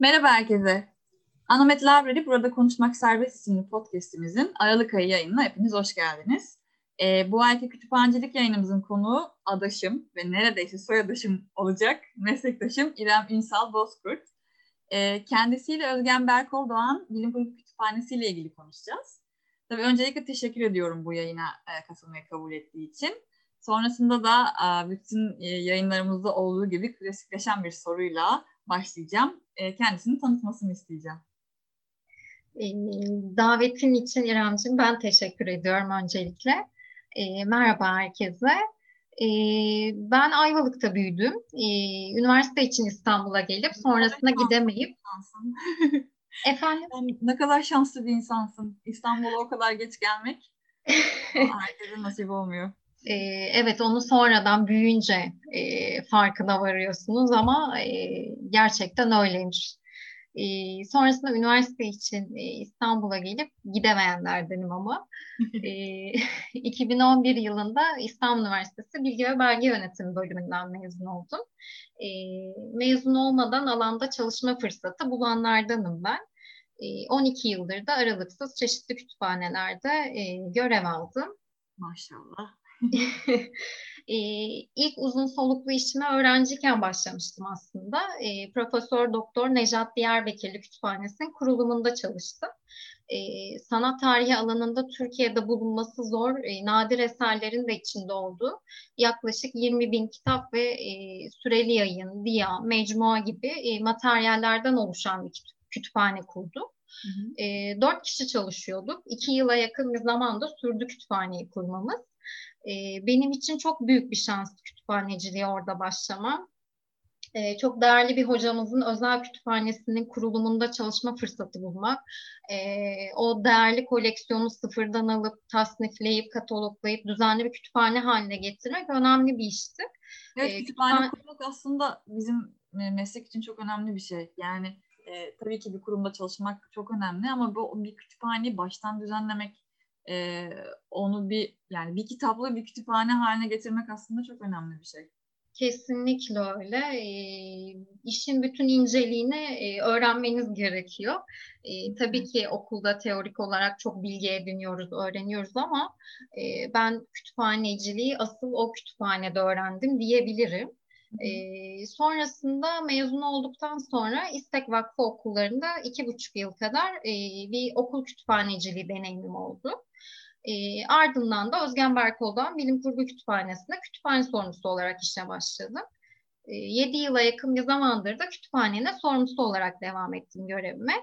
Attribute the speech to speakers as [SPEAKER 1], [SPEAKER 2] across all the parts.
[SPEAKER 1] Merhaba herkese. Anomet Library Burada Konuşmak Serbest isimli podcastimizin Aralık ayı yayınına hepiniz hoş geldiniz. Ee, bu ayki kütüphanecilik yayınımızın konuğu adaşım ve neredeyse soyadaşım olacak meslektaşım İrem Ünsal Bozkurt. Ee, kendisiyle Özgen Berkol Doğan Bilim Kurulu Kütüphanesi ile ilgili konuşacağız. Tabii öncelikle teşekkür ediyorum bu yayına e, katılmayı kabul ettiği için. Sonrasında da e, bütün e, yayınlarımızda olduğu gibi klasikleşen bir soruyla başlayacağım. E, kendisini tanıtmasını isteyeceğim.
[SPEAKER 2] E, davetin için İremciğim ben teşekkür ediyorum öncelikle. E, merhaba herkese. E, ben Ayvalık'ta büyüdüm. E, üniversite için İstanbul'a gelip sonrasında gidemeyip...
[SPEAKER 1] Efendim? Sen ne kadar şanslı bir insansın. İstanbul'a o kadar geç gelmek herkese nasip olmuyor.
[SPEAKER 2] E, evet onu sonradan büyüyünce e, farkına varıyorsunuz ama e, gerçekten öyleymiş. E, sonrasında üniversite için e, İstanbul'a gelip gidemeyenlerdenim ama. e, 2011 yılında İstanbul Üniversitesi Bilgi ve Belge Yönetimi bölümünden mezun oldum. E, mezun olmadan alanda çalışma fırsatı bulanlardanım ben. 12 yıldır da aralıksız çeşitli kütüphanelerde e, görev aldım.
[SPEAKER 1] Maşallah.
[SPEAKER 2] e, ilk uzun soluklu işime öğrenciyken başlamıştım aslında. E, Profesör Doktor Nejat Diyarbakırlı Kütüphanesi'nin kurulumunda çalıştım. E, sanat tarihi alanında Türkiye'de bulunması zor, e, nadir eserlerin de içinde olduğu yaklaşık 20 bin kitap ve e, süreli yayın, diya, mecmua gibi e, materyallerden oluşan bir kütüphane kurdum. Hı hı. E, dört kişi çalışıyorduk. İki yıla yakın bir zamanda sürdü kütüphaneyi kurmamız. E, benim için çok büyük bir şans kütüphaneciliğe orada başlamam. E, çok değerli bir hocamızın özel kütüphanesinin kurulumunda çalışma fırsatı bulmak, e, o değerli koleksiyonu sıfırdan alıp, tasnifleyip, kataloglayıp düzenli bir kütüphane haline getirmek önemli bir işti.
[SPEAKER 1] Evet, e, kütüphane, kütüphane kurmak aslında bizim meslek için çok önemli bir şey. Yani e, tabii ki bir kurumda çalışmak çok önemli ama bu bir kütüphaneyi baştan düzenlemek e, onu bir yani bir kitaplı bir kütüphane haline getirmek aslında çok önemli bir şey.
[SPEAKER 2] Kesinlikle öyle. E, işin bütün inceliğini e, öğrenmeniz gerekiyor. E, tabii ki okulda teorik olarak çok bilgi ediniyoruz, öğreniyoruz ama e, ben kütüphaneciliği asıl o kütüphanede öğrendim diyebilirim. E, sonrasında mezun olduktan sonra İstek Vakfı okullarında iki buçuk yıl kadar e, bir okul kütüphaneciliği deneyimim oldu. E, ardından da Özgen Berkol'dan Bilim Kurgu Kütüphanesi'nde kütüphane sorumlusu olarak işe başladım. E, 7 yıla yakın bir zamandır da kütüphanenin sorumlusu olarak devam ettim görevime.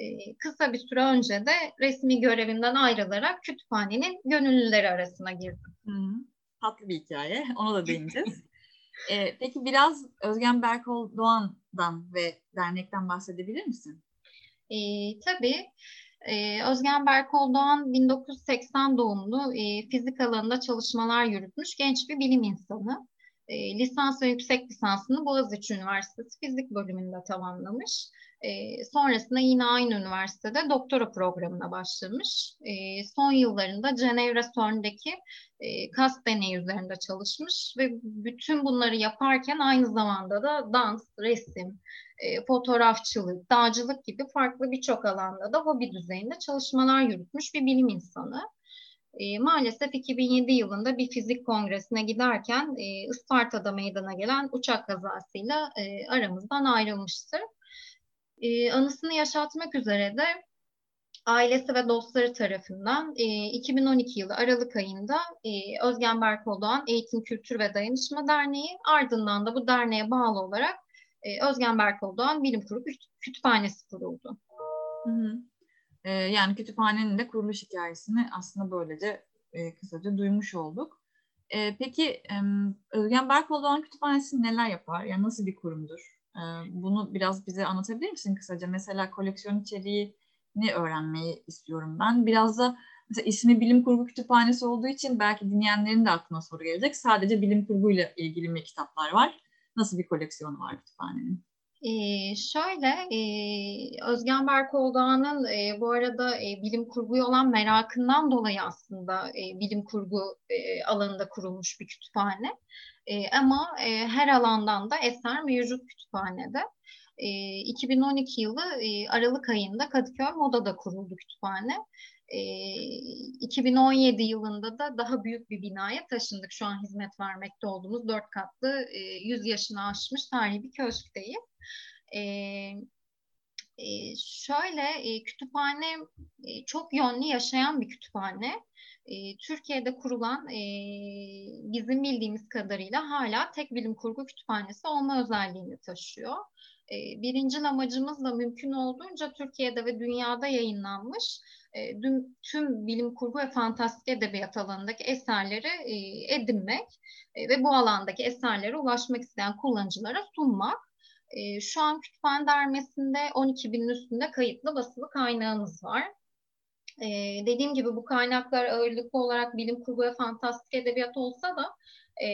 [SPEAKER 2] E, kısa bir süre önce de resmi görevimden ayrılarak kütüphanenin gönüllüleri arasına girdim.
[SPEAKER 1] Hı, tatlı bir hikaye. Ona da değineceğiz. e, peki biraz Özgen Berkol Doğan'dan ve dernekten bahsedebilir misin?
[SPEAKER 2] E, tabii. Ee, Özgen Berkol Doğan 1980 doğumlu e, fizik alanında çalışmalar yürütmüş genç bir bilim insanı. E, lisans ve yüksek lisansını Boğaziçi Üniversitesi fizik bölümünde tamamlamış. E, sonrasında yine aynı üniversitede doktora programına başlamış. E, son yıllarında Cenevre CERN'deki e, kas deneyi üzerinde çalışmış ve bütün bunları yaparken aynı zamanda da dans, resim, e, fotoğrafçılık, dağcılık gibi farklı birçok alanda da hobi düzeyinde çalışmalar yürütmüş bir bilim insanı. E, maalesef 2007 yılında bir fizik kongresine giderken e, Isparta'da meydana gelen uçak kazasıyla e, aramızdan ayrılmıştır. E, anısını yaşatmak üzere de ailesi ve dostları tarafından e, 2012 yılı Aralık ayında e, Özgen Berkoldoğan Eğitim, Kültür ve Dayanışma Derneği ardından da bu derneğe bağlı olarak e, Özgen Berkoldoğan Bilim Kurulu Kütüphanesi kuruldu.
[SPEAKER 1] Hı hı. E, yani kütüphanenin de kuruluş hikayesini aslında böylece e, kısaca duymuş olduk. E, peki e, Özgen Berkoldoğan Kütüphanesi neler yapar? Yani nasıl bir kurumdur? Bunu biraz bize anlatabilir misin kısaca? Mesela koleksiyon içeriği ne öğrenmeyi istiyorum ben. Biraz da mesela ismi bilim kurgu kütüphanesi olduğu için belki dinleyenlerin de aklına soru gelecek. Sadece bilim kurguyla ilgili mi kitaplar var? Nasıl bir koleksiyonu var kütüphanenin?
[SPEAKER 2] Ee, şöyle, e, Özgen Berkoğlu'nun e, bu arada e, bilim kurguya olan merakından dolayı aslında e, bilim kurgu e, alanında kurulmuş bir kütüphane. E, ama e, her alandan da eser mevcut kütüphanede. E, 2012 yılı e, Aralık ayında Kadıköy Moda'da kuruldu kütüphane. E, 2017 yılında da daha büyük bir binaya taşındık. Şu an hizmet vermekte olduğumuz dört katlı, e, 100 yaşını aşmış tarihi bir köşkteyiz. E, e, şöyle e, kütüphane e, çok yönlü yaşayan bir kütüphane. E, Türkiye'de kurulan e, bizim bildiğimiz kadarıyla hala tek bilim kurgu kütüphanesi olma özelliğini taşıyor. E, birinci amacımız da mümkün olduğunca Türkiye'de ve dünyada yayınlanmış e, tüm, tüm bilim kurgu ve fantastik edebiyat alanındaki eserleri e, edinmek e, ve bu alandaki eserlere ulaşmak isteyen kullanıcılara sunmak. E, şu an kütüphane dermesinde 12 binin üstünde kayıtlı basılı kaynağımız var. E, dediğim gibi bu kaynaklar ağırlıklı olarak bilim kurgu ve fantastik edebiyat olsa da e,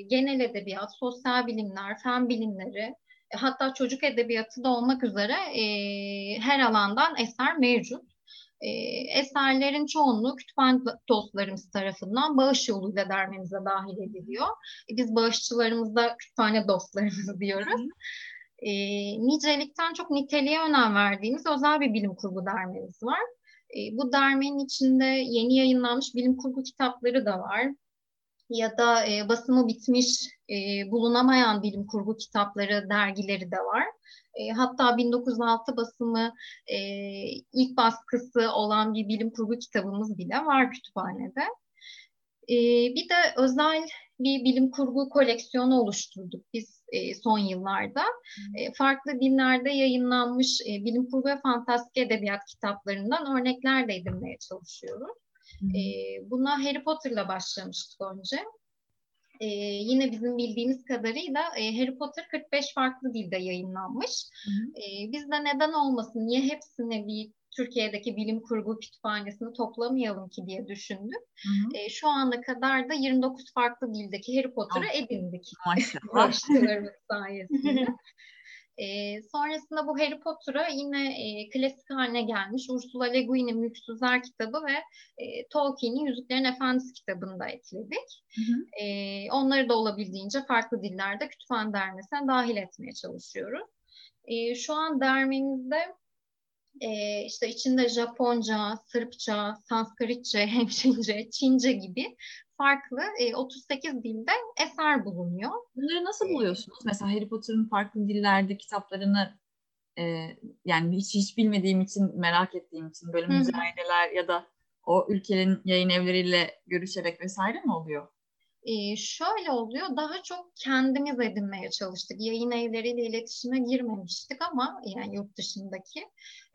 [SPEAKER 2] genel edebiyat, sosyal bilimler, fen bilimleri, e, hatta çocuk edebiyatı da olmak üzere e, her alandan eser mevcut. E, eserlerin çoğunluğu kütüphane dostlarımız tarafından bağış yoluyla dermemize dahil ediliyor. E, biz bağışçılarımızda kütüphane dostlarımız diyoruz. E, nicelikten çok niteliğe önem verdiğimiz özel bir bilim kurgu dermemiz var. E, bu dermenin içinde yeni yayınlanmış bilim kurgu kitapları da var. Ya da e, basımı bitmiş, e, bulunamayan bilim kurgu kitapları, dergileri de var. E, hatta 1906 basımı e, ilk baskısı olan bir bilim kurgu kitabımız bile var kütüphanede. E, bir de özel bir bilim kurgu koleksiyonu oluşturduk biz e, son yıllarda. E, farklı dinlerde yayınlanmış e, bilim kurgu ve fantastik edebiyat kitaplarından örnekler de edinmeye çalışıyoruz. E, buna Harry Potter'la başlamıştık önce e, yine bizim bildiğimiz kadarıyla e, Harry Potter 45 farklı dilde yayınlanmış. E, biz de neden olmasın, niye hepsini bir Türkiye'deki bilim kurgu kütüphanesini toplamayalım ki diye düşündük. Hı hı. E, şu ana kadar da 29 farklı dildeki Harry Potter'ı edindik.
[SPEAKER 1] Maşallah.
[SPEAKER 2] sayesinde. E, sonrasında bu Harry Potter'a yine e, klasik haline gelmiş Ursula Le Guin'in Mülksüzler kitabı ve e, Tolkien'in Yüzüklerin Efendisi kitabını da ekledik. Hı hı. E, onları da olabildiğince farklı dillerde kütüphane dermesine dahil etmeye çalışıyoruz. E, şu an dermemizde e, işte içinde Japonca, Sırpça, Sanskritçe, Hemşince, Çince gibi farklı e, 38 dilde eser bulunuyor.
[SPEAKER 1] Bunları nasıl buluyorsunuz? Mesela Harry Potter'ın farklı dillerde kitaplarını e, yani hiç hiç bilmediğim için merak ettiğim için böyle müzayedeler ya da o ülkenin yayın evleriyle görüşerek vesaire mi oluyor?
[SPEAKER 2] e, şöyle oluyor daha çok kendimiz edinmeye çalıştık. Yayın evleriyle iletişime girmemiştik ama yani yurt dışındaki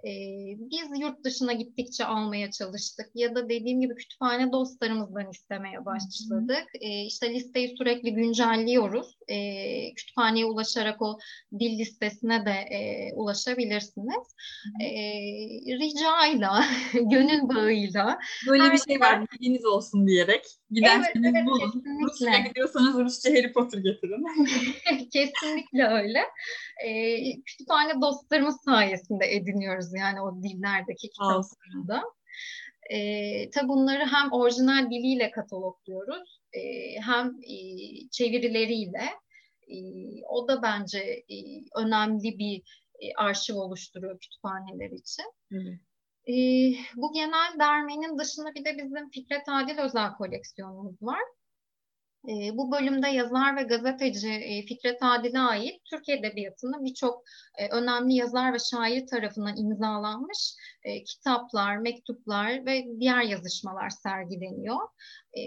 [SPEAKER 2] biz yurt dışına gittikçe almaya çalıştık ya da dediğim gibi kütüphane dostlarımızdan istemeye başladık. E, işte listeyi sürekli güncelliyoruz. E, kütüphaneye ulaşarak o dil listesine de e, ulaşabilirsiniz. E, ricayla, gönül bağıyla.
[SPEAKER 1] Böyle bir şey var bilginiz olsun diyerek. Giderseniz evet, evet, bulun. Rusya gidiyorsanız Rusça Harry Potter getirin.
[SPEAKER 2] kesinlikle öyle. Kütüphane dostlarımız sayesinde ediniyoruz yani o dillerdeki kitapları da. E, tabi bunları hem orijinal diliyle katalogluyoruz e, hem e, çevirileriyle. E, o da bence e, önemli bir e, arşiv oluşturuyor kütüphaneler için. E, bu genel dermenin dışında bir de bizim Fikret Adil özel koleksiyonumuz var. E, bu bölümde yazar ve gazeteci e, Fikret Adil'e ait Türk Edebiyatı'nın birçok e, önemli yazar ve şair tarafından imzalanmış e, kitaplar, mektuplar ve diğer yazışmalar sergileniyor. E,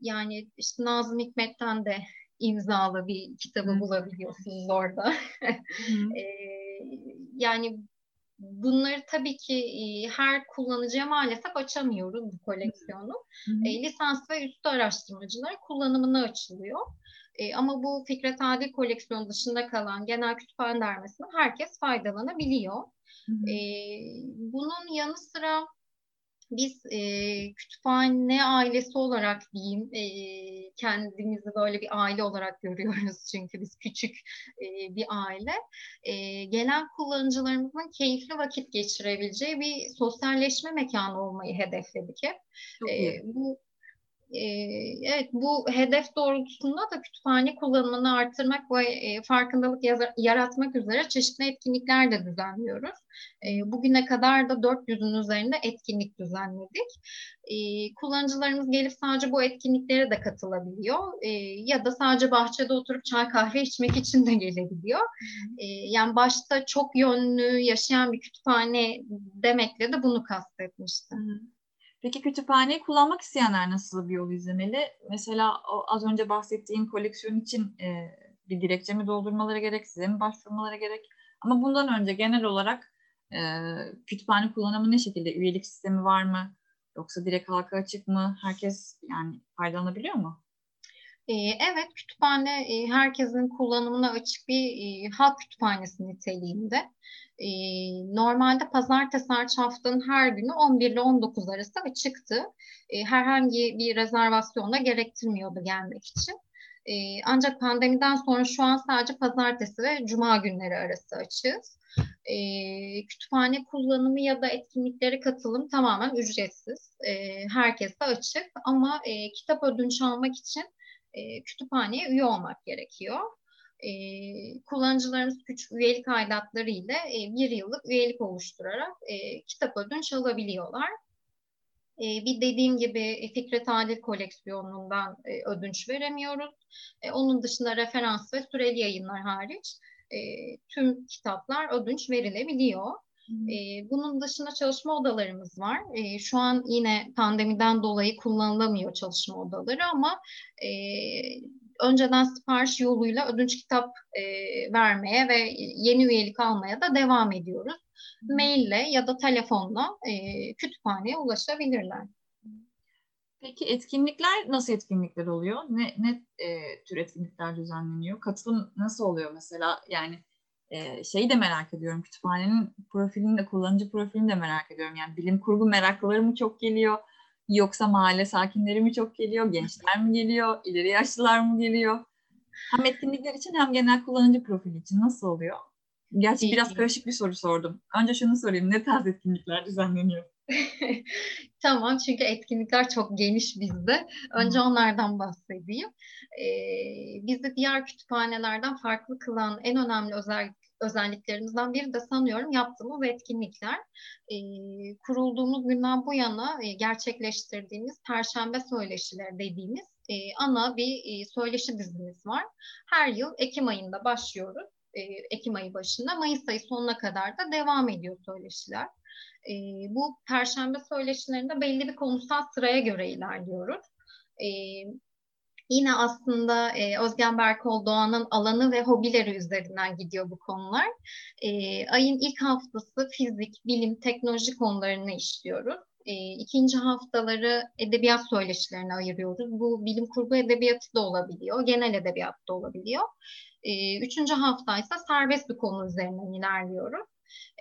[SPEAKER 2] yani işte Nazım Hikmet'ten de imzalı bir kitabı Hı. bulabiliyorsunuz orada. e, yani bunları tabii ki e, her kullanıcıya maalesef açamıyoruz bu koleksiyonu. Hı hı. E, lisans ve üstü araştırmacılar kullanımına açılıyor. E, ama bu Fikret Adil koleksiyonu dışında kalan genel kütüphane dermesinden herkes faydalanabiliyor. Hı hı. E, bunun yanı sıra biz e, kütüphane ailesi olarak diyeyim e, kendimizi böyle bir aile olarak görüyoruz. Çünkü biz küçük e, bir aile. E, gelen kullanıcılarımızın keyifli vakit geçirebileceği bir sosyalleşme mekanı olmayı hedefledik hep. E, bu evet bu hedef doğrultusunda da kütüphane kullanımını artırmak ve e, farkındalık yaratmak üzere çeşitli etkinlikler de düzenliyoruz. E, bugüne kadar da 400'ün üzerinde etkinlik düzenledik. E, kullanıcılarımız gelip sadece bu etkinliklere de katılabiliyor ya da sadece bahçede oturup çay kahve içmek için de gelebiliyor. Yani başta çok yönlü yaşayan bir kütüphane demekle de bunu kastetmiştim. Hı.
[SPEAKER 1] Peki kütüphaneyi kullanmak isteyenler nasıl bir yol izlemeli? Mesela o az önce bahsettiğin koleksiyon için e, bir dilekçe mi doldurmaları gerek, size mi başvurmaları gerek? Ama bundan önce genel olarak e, kütüphane kullanımı ne şekilde? Üyelik sistemi var mı? Yoksa direkt halka açık mı? Herkes yani faydalanabiliyor mu?
[SPEAKER 2] Evet, kütüphane herkesin kullanımına açık bir halk kütüphanesi niteliğinde. Normalde pazartesi hariç haftanın her günü 11 ile 19 arası açıktı. Herhangi bir rezervasyonda gerektirmiyordu gelmek için. Ancak pandemiden sonra şu an sadece pazartesi ve cuma günleri arası açığız. Kütüphane kullanımı ya da etkinliklere katılım tamamen ücretsiz. Herkese açık ama kitap ödünç almak için e, kütüphaneye üye olmak gerekiyor. E, kullanıcılarımız küçük üyelik aidatları ile e, bir yıllık üyelik oluşturarak e, kitap ödünç alabiliyorlar. E, bir dediğim gibi Fikret Adil koleksiyonundan e, ödünç veremiyoruz. E, onun dışında referans ve süreli yayınlar hariç e, tüm kitaplar ödünç verilebiliyor. E, bunun dışında çalışma odalarımız var. E, şu an yine pandemiden dolayı kullanılamıyor çalışma odaları ama e, önceden sipariş yoluyla ödünç kitap e, vermeye ve yeni üyelik almaya da devam ediyoruz. Hı. Maille ya da telefonla e, kütüphaneye ulaşabilirler.
[SPEAKER 1] Peki etkinlikler nasıl etkinlikler oluyor? Ne, ne e, tür etkinlikler düzenleniyor? Katılım nasıl oluyor mesela? Yani e, şeyi de merak ediyorum. Kütüphanenin profilini de, kullanıcı profilini de merak ediyorum. Yani bilim kurgu meraklıları mı çok geliyor? Yoksa mahalle sakinleri mi çok geliyor? Gençler mi geliyor? İleri yaşlılar mı geliyor? Hem etkinlikler için hem genel kullanıcı profili için nasıl oluyor? Gerçi biraz karışık bir soru sordum. Önce şunu sorayım. Ne tarz etkinlikler düzenleniyor?
[SPEAKER 2] tamam çünkü etkinlikler çok geniş bizde. Önce onlardan bahsedeyim. Ee, bizi diğer kütüphanelerden farklı kılan en önemli özellik özelliklerimizden biri de sanıyorum yaptığımız etkinlikler. E, kurulduğumuz günden bu yana e, gerçekleştirdiğimiz Perşembe Söyleşileri dediğimiz e, ana bir e, söyleşi dizimiz var. Her yıl Ekim ayında başlıyoruz. E, Ekim ayı başında Mayıs ayı sonuna kadar da devam ediyor söyleşiler. E, bu Perşembe söyleşilerinde belli bir konusal sıraya göre ilerliyoruz. E, Yine aslında e, Özgen Berkol Doğan'ın alanı ve hobileri üzerinden gidiyor bu konular. E, ayın ilk haftası fizik, bilim, teknoloji konularını işliyoruz. E, ikinci haftaları edebiyat söyleşilerine ayırıyoruz. Bu bilim kurgu edebiyatı da olabiliyor, genel edebiyat da olabiliyor. E, üçüncü hafta ise serbest bir konu üzerinden ilerliyoruz.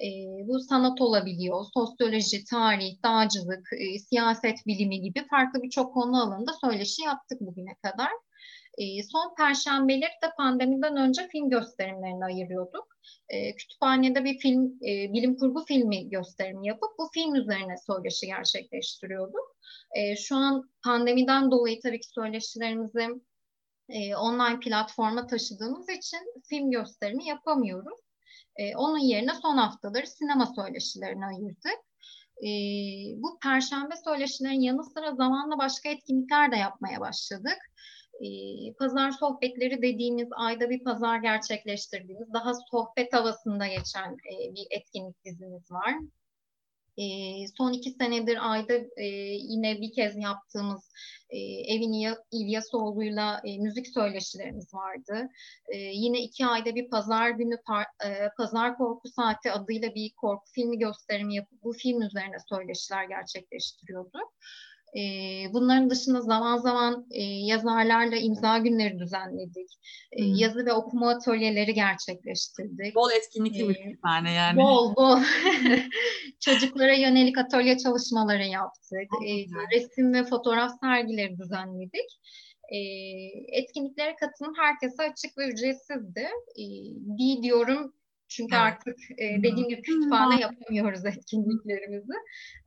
[SPEAKER 2] E, bu sanat olabiliyor, sosyoloji, tarih, dağcılık, e, siyaset bilimi gibi farklı birçok konu alanında söyleşi yaptık bugüne kadar. E, son perşembeleri de pandemiden önce film gösterimlerine ayırıyorduk. E, kütüphanede bir film, e, bilim kurgu filmi gösterimi yapıp bu film üzerine söyleşi gerçekleştiriyorduk. E, şu an pandemiden dolayı tabii ki söyleşilerimizi e, online platforma taşıdığımız için film gösterimi yapamıyoruz. E, onun yerine son haftaları sinema söyleşilerine ayırdık. E, bu perşembe söyleşilerin yanı sıra zamanla başka etkinlikler de yapmaya başladık. E, pazar sohbetleri dediğimiz ayda bir pazar gerçekleştirdiğimiz daha sohbet havasında geçen e, bir etkinlik dizimiz var. E, son iki senedir ayda e, yine bir kez yaptığımız e, Evin İlyasoğlu'yla e, müzik söyleşilerimiz vardı. E, yine iki ayda bir pazar günü par, e, Pazar Korku Saati adıyla bir korku filmi gösterimi yapıp bu film üzerine söyleşiler gerçekleştiriyordu. E, bunların dışında zaman zaman e, yazarlarla imza günleri düzenledik. E, yazı ve okuma atölyeleri gerçekleştirdik.
[SPEAKER 1] Bol etkinlikli e, bir kütüphane yani.
[SPEAKER 2] Bol bol. Çocuklara yönelik atölye çalışmaları yaptık. E, resim ve fotoğraf sergileri düzenledik. E, etkinliklere katılım herkese açık ve ücretsizdi. E, bir diyorum Çünkü evet. artık e, dediğim gibi kütüphane yapamıyoruz etkinliklerimizi.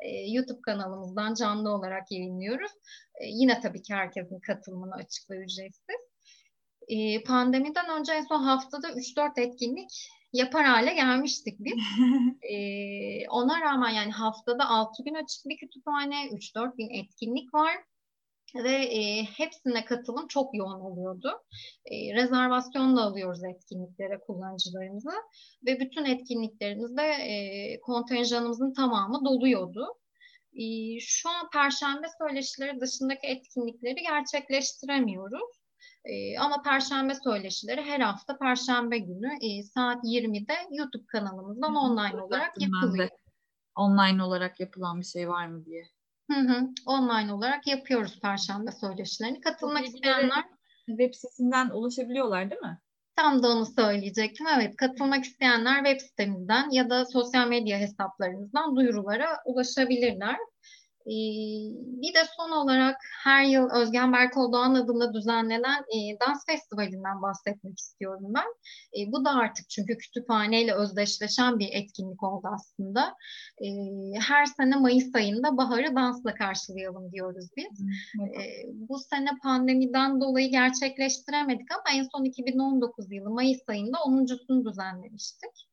[SPEAKER 2] E, YouTube kanalımızdan canlı olarak yayınlıyoruz. E, yine tabii ki herkesin katılımına açık ve ücretsiz. E, pandemiden önce en son haftada 3-4 etkinlik yapar hale gelmiştik biz. e, ona rağmen yani haftada 6 gün açık bir kütüphane, 3-4 bin etkinlik var ve e, hepsine katılım çok yoğun oluyordu. E, rezervasyon da alıyoruz etkinliklere kullanıcılarımızı ve bütün etkinliklerimizde e, kontenjanımızın tamamı doluyordu. E, şu an Perşembe söyleşileri dışındaki etkinlikleri gerçekleştiremiyoruz. E, ama Perşembe söyleşileri her hafta Perşembe günü e, saat 20'de YouTube kanalımızdan online olarak yapılıyor.
[SPEAKER 1] Online olarak yapılan bir şey var mı diye.
[SPEAKER 2] Hı hı. Online olarak yapıyoruz Perşembe söyleşilerini. Katılmak isteyenler
[SPEAKER 1] web sitesinden ulaşabiliyorlar değil mi?
[SPEAKER 2] Tam da onu söyleyecektim. Evet, katılmak isteyenler web sitemizden ya da sosyal medya hesaplarımızdan duyurulara ulaşabilirler. Ee, bir de son olarak her yıl Özgen Berkol Doğan adında düzenlenen e, dans festivalinden bahsetmek istiyorum ben. E, bu da artık çünkü kütüphaneyle özdeşleşen bir etkinlik oldu aslında. E, her sene Mayıs ayında baharı dansla karşılayalım diyoruz biz. Bu sene pandemiden dolayı gerçekleştiremedik ama en son 2019 yılı Mayıs ayında 10.sunu düzenlemiştik.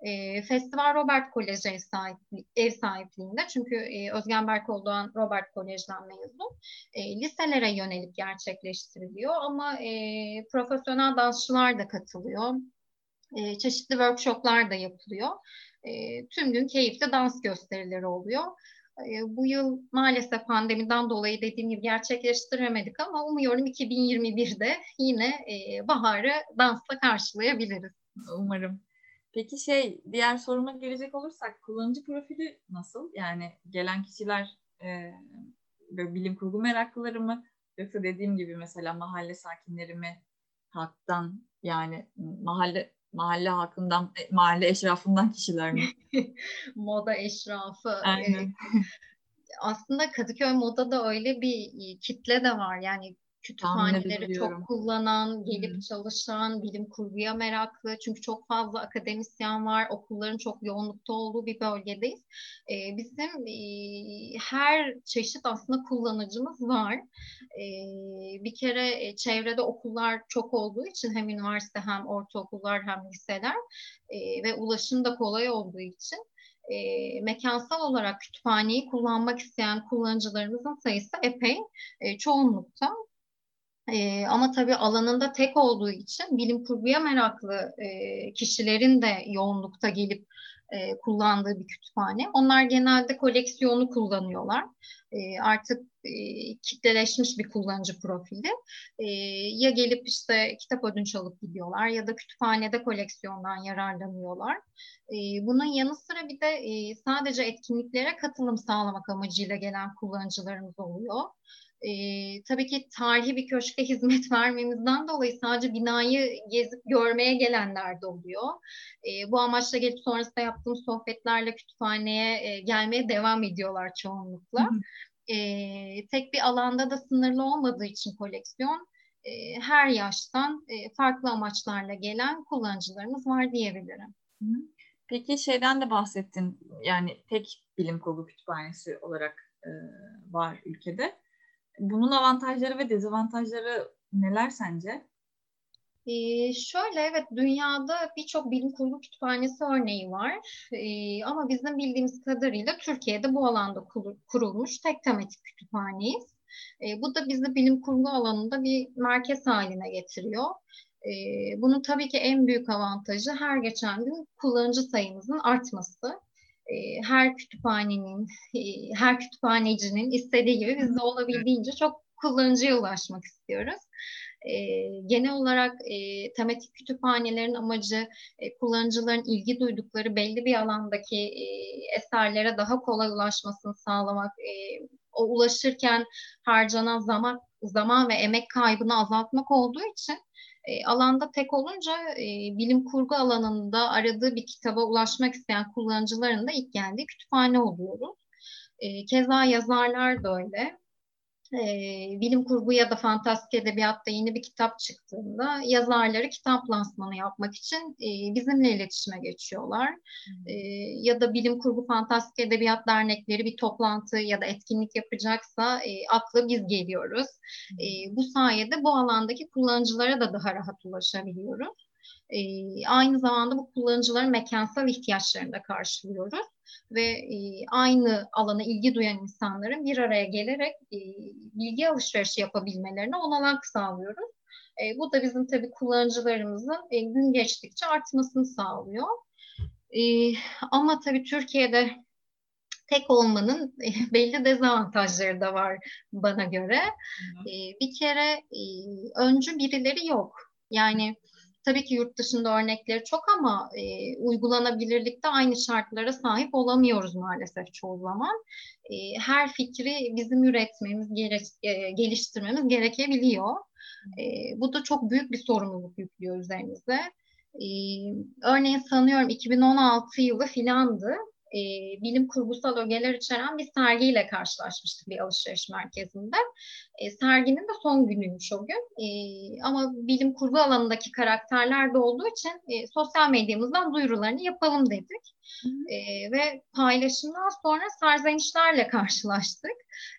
[SPEAKER 2] E, Festival Robert Koleji ev, sahipli, ev sahipliğinde çünkü e, Özgen Berkoğlu'dan Robert Kolej'den mezun. E, liselere yönelik gerçekleştiriliyor ama e, profesyonel dansçılar da katılıyor. E, çeşitli workshoplar da yapılıyor. E, tüm gün keyifli dans gösterileri oluyor. E, bu yıl maalesef pandemiden dolayı dediğim gibi gerçekleştiremedik ama umuyorum 2021'de yine e, baharı dansla karşılayabiliriz.
[SPEAKER 1] Umarım. Peki şey diğer soruma gelecek olursak kullanıcı profili nasıl? Yani gelen kişiler e, böyle bilim kurgu meraklıları mı? Yoksa dediğim gibi mesela mahalle sakinleri mi? Halktan yani mahalle mahalle halkından, e, mahalle eşrafından kişiler mi?
[SPEAKER 2] Moda eşrafı. Aynen. aslında Kadıköy Moda'da öyle bir kitle de var. Yani kütüphaneleri çok kullanan, gelip hmm. çalışan, bilim kurguya meraklı. Çünkü çok fazla akademisyen var. Okulların çok yoğunlukta olduğu bir bölgedeyiz. Ee, bizim e, her çeşit aslında kullanıcımız var. Ee, bir kere e, çevrede okullar çok olduğu için hem üniversite hem ortaokullar hem liseler e, ve ulaşım da kolay olduğu için e, mekansal olarak kütüphaneyi kullanmak isteyen kullanıcılarımızın sayısı epey e, çoğunlukta. E, ama tabii alanında tek olduğu için bilim kurguya meraklı e, kişilerin de yoğunlukta gelip e, kullandığı bir kütüphane. Onlar genelde koleksiyonu kullanıyorlar. E, artık e, kitleleşmiş bir kullanıcı profili. E, ya gelip işte kitap ödünç alıp gidiyorlar ya da kütüphanede koleksiyondan yararlanıyorlar. E, bunun yanı sıra bir de e, sadece etkinliklere katılım sağlamak amacıyla gelen kullanıcılarımız oluyor. E, tabii ki tarihi bir köşke hizmet vermemizden dolayı sadece binayı gezip görmeye gelenler de oluyor. E, bu amaçla gelip sonrasında yaptığım sohbetlerle kütüphaneye e, gelmeye devam ediyorlar çoğunlukla. E, tek bir alanda da sınırlı olmadığı için koleksiyon e, her yaştan e, farklı amaçlarla gelen kullanıcılarımız var diyebilirim.
[SPEAKER 1] Peki şeyden de bahsettin yani tek bilim kurgu kütüphanesi olarak e, var ülkede. Bunun avantajları ve dezavantajları neler sence?
[SPEAKER 2] Ee, şöyle evet dünyada birçok bilim kurgu kütüphanesi örneği var ee, ama bizim bildiğimiz kadarıyla Türkiye'de bu alanda kurulmuş tek tematik kütüphaneyiz. Ee, bu da bizi bilim kurgu alanında bir merkez haline getiriyor. Ee, bunun tabii ki en büyük avantajı her geçen gün kullanıcı sayımızın artması. E, her kütüphanenin, e, her kütüphanecinin istediği gibi biz de olabildiğince çok kullanıcıya ulaşmak istiyoruz. E, genel olarak tematik kütüphanelerin amacı kullanıcıların ilgi duydukları belli bir alandaki eserlere daha kolay ulaşmasını sağlamak, o ulaşırken harcanan zaman zaman ve emek kaybını azaltmak olduğu için e, alanda tek olunca e, bilim kurgu alanında aradığı bir kitaba ulaşmak isteyen kullanıcıların da ilk geldiği kütüphane oluyoruz. E, keza yazarlar da öyle. E, bilim kurgu ya da fantastik edebiyatta yeni bir kitap çıktığında yazarları kitap lansmanı yapmak için e, bizimle iletişime geçiyorlar. E, ya da bilim kurgu fantastik edebiyat dernekleri bir toplantı ya da etkinlik yapacaksa e, aklı biz geliyoruz. E, bu sayede bu alandaki kullanıcılara da daha rahat ulaşabiliyoruz. E, aynı zamanda bu kullanıcıların mekansal ihtiyaçlarını da karşılıyoruz ve e, aynı alana ilgi duyan insanların bir araya gelerek e, bilgi alışverişi yapabilmelerine olanak sağlıyoruz. E, bu da bizim tabii kullanıcılarımızın e, gün geçtikçe artmasını sağlıyor. E, ama tabii Türkiye'de tek olmanın e, belli dezavantajları da var bana göre. E, bir kere e, öncü birileri yok. Yani Tabii ki yurt dışında örnekleri çok ama e, uygulanabilirlikte aynı şartlara sahip olamıyoruz maalesef çoğu zaman. E, her fikri bizim üretmemiz, gere, e, geliştirmemiz gerekebiliyor. E, bu da çok büyük bir sorumluluk yüklüyor üzerimize. E, örneğin sanıyorum 2016 yılı filandı e, bilim kurgusal ögeler içeren bir sergiyle karşılaşmıştık bir alışveriş merkezinde. E, serginin de son günüymüş o gün. E, ama bilim kurgu alanındaki karakterler de olduğu için e, sosyal medyamızdan duyurularını yapalım dedik. E, ve paylaşımdan sonra serzenişlerle karşılaştık.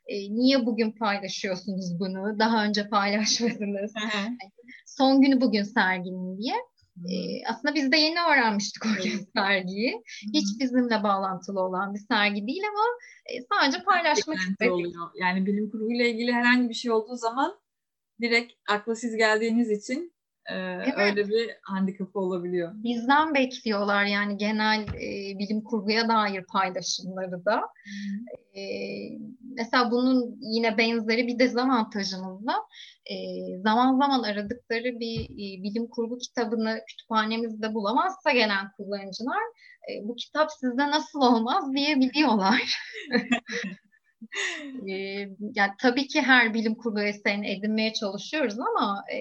[SPEAKER 2] E, niye bugün paylaşıyorsunuz bunu? Daha önce paylaşmadınız. son günü bugün serginin diye. E, aslında biz de yeni öğrenmiştik o gün sergiyi. Hiç bizimle bağlantılı olan bir sergi değil ama e, sadece paylaşmak istedik. Oluyor.
[SPEAKER 1] Yani bilim kurguyla ilgili herhangi bir şey olduğu zaman direkt akla siz geldiğiniz için e, evet. öyle bir handikapı olabiliyor.
[SPEAKER 2] Bizden bekliyorlar yani genel e, bilim kurguya dair paylaşımları da. E, mesela bunun yine benzeri bir dezavantajımız da e, zaman zaman aradıkları bir e, bilim kurgu kitabını kütüphanemizde bulamazsa gelen kullanıcılar e, bu kitap sizde nasıl olmaz diyebiliyorlar. e, yani tabii ki her bilim kurgu eserini edinmeye çalışıyoruz ama e,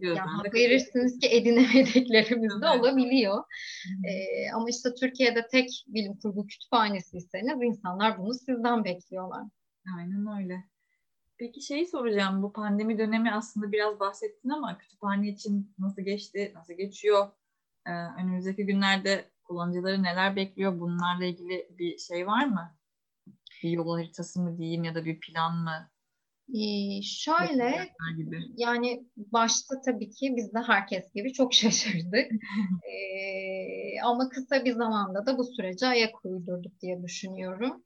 [SPEAKER 2] yani hak verirsiniz ki edinemediklerimiz de olabiliyor. E, ama işte Türkiye'de tek bilim kurgu kütüphanesiyseniz insanlar bunu sizden bekliyorlar.
[SPEAKER 1] Aynen öyle. Peki şeyi soracağım. Bu pandemi dönemi aslında biraz bahsettin ama kütüphane için nasıl geçti, nasıl geçiyor? Ee, önümüzdeki günlerde kullanıcıları neler bekliyor? Bunlarla ilgili bir şey var mı? Bir yol haritası mı diyeyim ya da bir plan mı?
[SPEAKER 2] Ee, şöyle gibi. yani başta tabii ki biz de herkes gibi çok şaşırdık. ee, ama kısa bir zamanda da bu sürece ayak uydurduk diye düşünüyorum.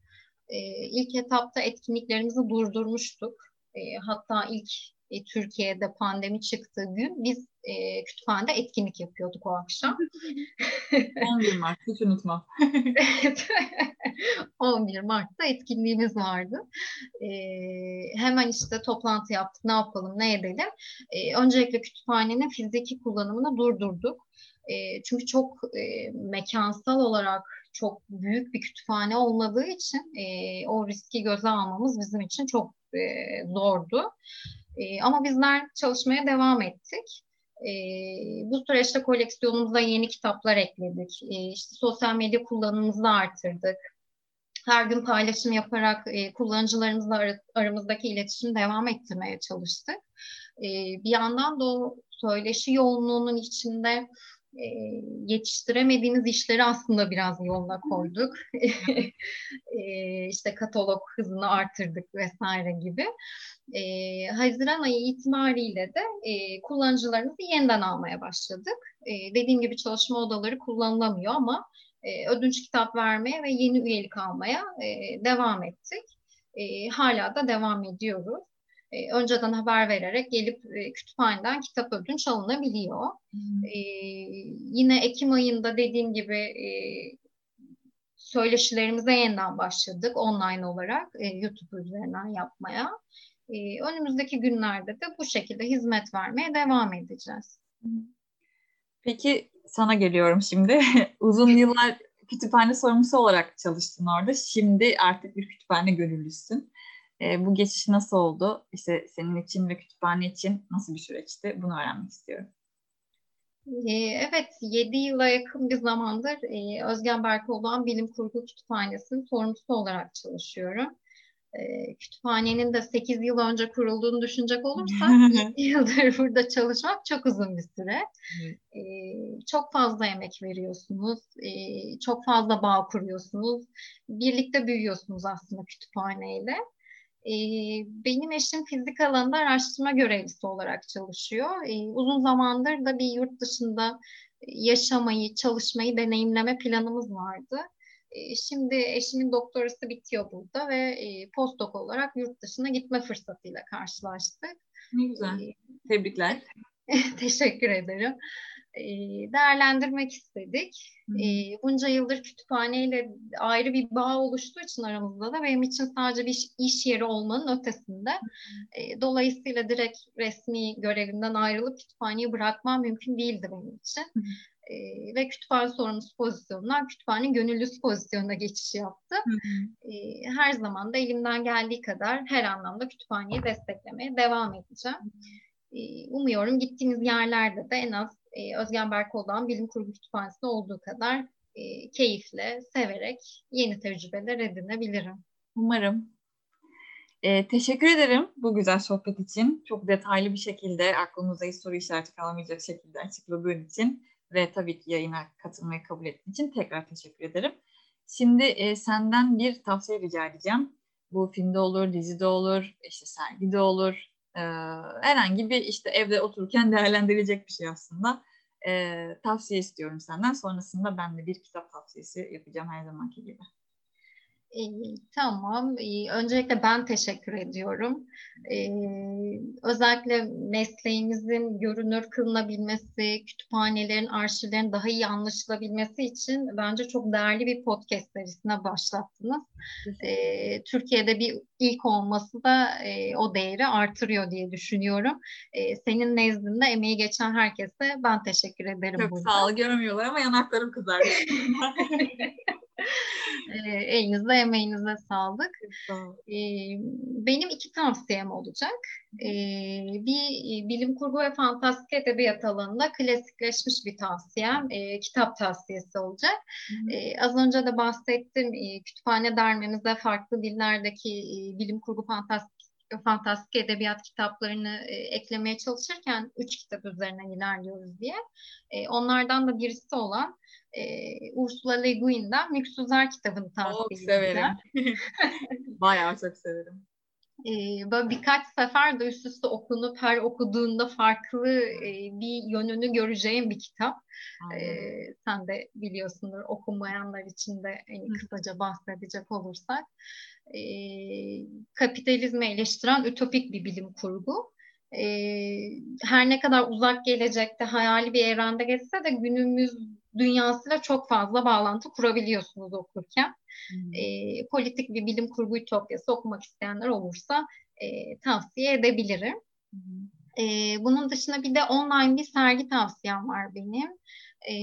[SPEAKER 2] Ee, ilk etapta etkinliklerimizi durdurmuştuk. Ee, hatta ilk e, Türkiye'de pandemi çıktığı gün biz e, kütüphanede etkinlik yapıyorduk o akşam.
[SPEAKER 1] 11 Mart hiç unutmam.
[SPEAKER 2] 11 Mart'ta etkinliğimiz vardı. E, hemen işte toplantı yaptık ne yapalım ne edelim. E, öncelikle kütüphanenin fiziki kullanımını durdurduk. E, çünkü çok e, mekansal olarak çok büyük bir kütüphane olmadığı için e, o riski göze almamız bizim için çok e, zordu. E, ama bizler çalışmaya devam ettik. E, bu süreçte koleksiyonumuza yeni kitaplar ekledik. E, işte sosyal medya kullanımımızı artırdık. Her gün paylaşım yaparak e, kullanıcılarımızla ar- aramızdaki iletişimi devam ettirmeye çalıştık. E, bir yandan da o söyleşi yoğunluğunun içinde e, yetiştiremediğimiz işleri aslında biraz yoluna koyduk. e, işte katalog hızını artırdık vesaire gibi. E, Haziran ayı itibariyle de e, kullanıcılarımızı yeniden almaya başladık. E, dediğim gibi çalışma odaları kullanılamıyor ama e, ödünç kitap vermeye ve yeni üyelik almaya e, devam ettik. E, hala da devam ediyoruz. E, önceden haber vererek gelip e, kütüphaneden kitap ödünç alınabiliyor. Hmm. E, yine Ekim ayında dediğim gibi e, söyleşilerimize yeniden başladık online olarak e, YouTube üzerinden yapmaya. E, önümüzdeki günlerde de bu şekilde hizmet vermeye devam edeceğiz.
[SPEAKER 1] Peki sana geliyorum şimdi. Uzun yıllar kütüphane sorumlusu olarak çalıştın orada. Şimdi artık bir kütüphane gönüllüsün. E, bu geçiş nasıl oldu? İşte senin için ve kütüphane için nasıl bir süreçti? Bunu öğrenmek istiyorum.
[SPEAKER 2] Evet, 7 yıla yakın bir zamandır Özgen Berkoğlu'nun Bilim Kurgu Kütüphanesi'nin sorumlusu olarak çalışıyorum. E, kütüphanenin de 8 yıl önce kurulduğunu düşünecek olursak 7 yıldır burada çalışmak çok uzun bir süre. E, çok fazla emek veriyorsunuz, e, çok fazla bağ kuruyorsunuz, birlikte büyüyorsunuz aslında kütüphaneyle. Benim eşim fizik alanında araştırma görevlisi olarak çalışıyor. Uzun zamandır da bir yurt dışında yaşamayı, çalışmayı deneyimleme planımız vardı. Şimdi eşimin doktorası bitiyor burada ve postdoc olarak yurt dışına gitme fırsatıyla karşılaştık.
[SPEAKER 1] Ne güzel. Tebrikler.
[SPEAKER 2] Teşekkür ederim. Değerlendirmek istedik. Hmm. Bunca yıldır kütüphaneyle ayrı bir bağ oluştuğu için aramızda da benim için sadece bir iş yeri olmanın ötesinde. Hmm. Dolayısıyla direkt resmi görevimden ayrılıp kütüphaneyi bırakmam mümkün değildi benim için. E, ve kütüphane sorumlusu pozisyonundan kütüphane gönüllüsü pozisyonuna geçiş yaptı. Hı hı. E, her zaman da elimden geldiği kadar her anlamda kütüphaneyi desteklemeye devam edeceğim. E, umuyorum gittiğimiz yerlerde de en az e, Özgen Berkol'dan Bilim Kurgu Kütüphanesi'nde olduğu kadar e, keyifle, severek yeni tecrübeler edinebilirim.
[SPEAKER 1] Umarım. E, teşekkür ederim bu güzel sohbet için. Çok detaylı bir şekilde aklımıza hiç soru işareti kalmayacak şekilde açıkladığın için ve tabii ki yayına katılmayı kabul ettiğin için tekrar teşekkür ederim. Şimdi e, senden bir tavsiye rica edeceğim. Bu filmde olur, dizide olur, işte sergide olur. Herhangi bir işte evde otururken değerlendirilecek bir şey aslında. Tavsiye istiyorum senden. Sonrasında ben de bir kitap tavsiyesi yapacağım her zamanki gibi.
[SPEAKER 2] E, tamam. E, öncelikle ben teşekkür ediyorum. E, özellikle mesleğimizin görünür kılınabilmesi, kütüphanelerin, arşivlerin daha iyi anlaşılabilmesi için bence çok değerli bir podcast serisine başlattınız. E, Türkiye'de bir ilk olması da e, o değeri artırıyor diye düşünüyorum. E, senin nezdinde emeği geçen herkese ben teşekkür ederim.
[SPEAKER 1] Çok burada. sağ ol. Görmüyorlar ama yanaklarım kızardı.
[SPEAKER 2] e, elinize emeğinize sağlık. E, benim iki tavsiyem olacak. E, bir bilim kurgu ve fantastik edebiyat alanında klasikleşmiş bir tavsiyem, e, kitap tavsiyesi olacak. E, az önce de bahsettim, e, kütüphane dermemizde farklı dillerdeki e, bilim kurgu fantastik fantastik edebiyat kitaplarını e, eklemeye çalışırken üç kitap üzerinden ilerliyoruz diye. E, onlardan da birisi olan e, Ursula Le Guin'den Müksüzler kitabını tavsiye
[SPEAKER 1] Çok severim. Bayağı çok severim.
[SPEAKER 2] Ee, böyle birkaç sefer de üst üste okunup her okuduğunda farklı e, bir yönünü göreceğim bir kitap. Ee, sen de biliyorsundur okunmayanlar için de en kısaca bahsedecek olursak. Ee, kapitalizmi eleştiren ütopik bir bilim kurgu. Ee, her ne kadar uzak gelecekte hayali bir evrende geçse de günümüz dünyasıyla çok fazla bağlantı kurabiliyorsunuz okurken. Hmm. E, politik bir bilim kurgu ütopyası okumak isteyenler olursa e, tavsiye edebilirim. Hmm. E, bunun dışında bir de online bir sergi tavsiyem var benim. E,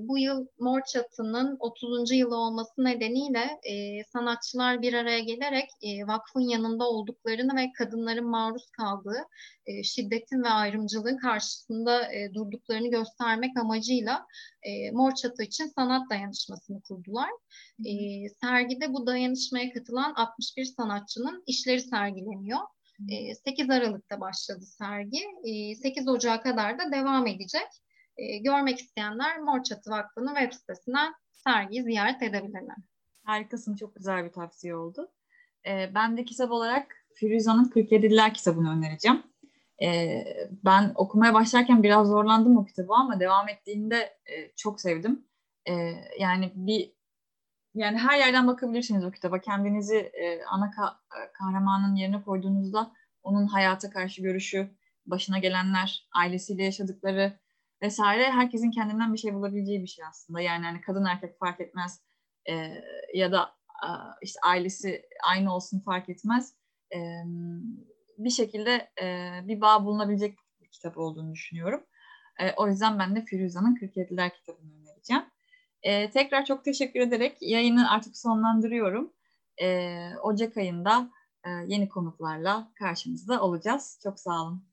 [SPEAKER 2] bu yıl Mor Çatı'nın 30. yılı olması nedeniyle e, sanatçılar bir araya gelerek e, vakfın yanında olduklarını ve kadınların maruz kaldığı e, şiddetin ve ayrımcılığın karşısında e, durduklarını göstermek amacıyla e, Mor Çatı için sanat dayanışmasını kurdular. E, sergide bu dayanışmaya katılan 61 sanatçının işleri sergileniyor. 8 Aralık'ta başladı sergi. 8 Ocak'a kadar da devam edecek. Görmek isteyenler Mor Çatı Vakfı'nın web sitesinden sergiyi ziyaret edebilirler.
[SPEAKER 1] Harikasın, çok güzel bir tavsiye oldu. Ben de kitap olarak Firuza'nın 47'ler kitabını önereceğim. Ben okumaya başlarken biraz zorlandım o kitabı ama devam ettiğinde çok sevdim. Yani bir yani her yerden bakabilirsiniz o kitaba. Kendinizi e, ana ka- kahramanın yerine koyduğunuzda onun hayata karşı görüşü, başına gelenler, ailesiyle yaşadıkları vesaire herkesin kendinden bir şey bulabileceği bir şey aslında. Yani hani kadın erkek fark etmez e, ya da e, işte ailesi aynı olsun fark etmez. E, bir şekilde e, bir bağ bulunabilecek bir kitap olduğunu düşünüyorum. E, o yüzden ben de Firuza'nın 47'ler kitabını önereceğim. E, tekrar çok teşekkür ederek yayını artık sonlandırıyorum. E, Ocak ayında e, yeni konuklarla karşınızda olacağız. Çok sağ olun.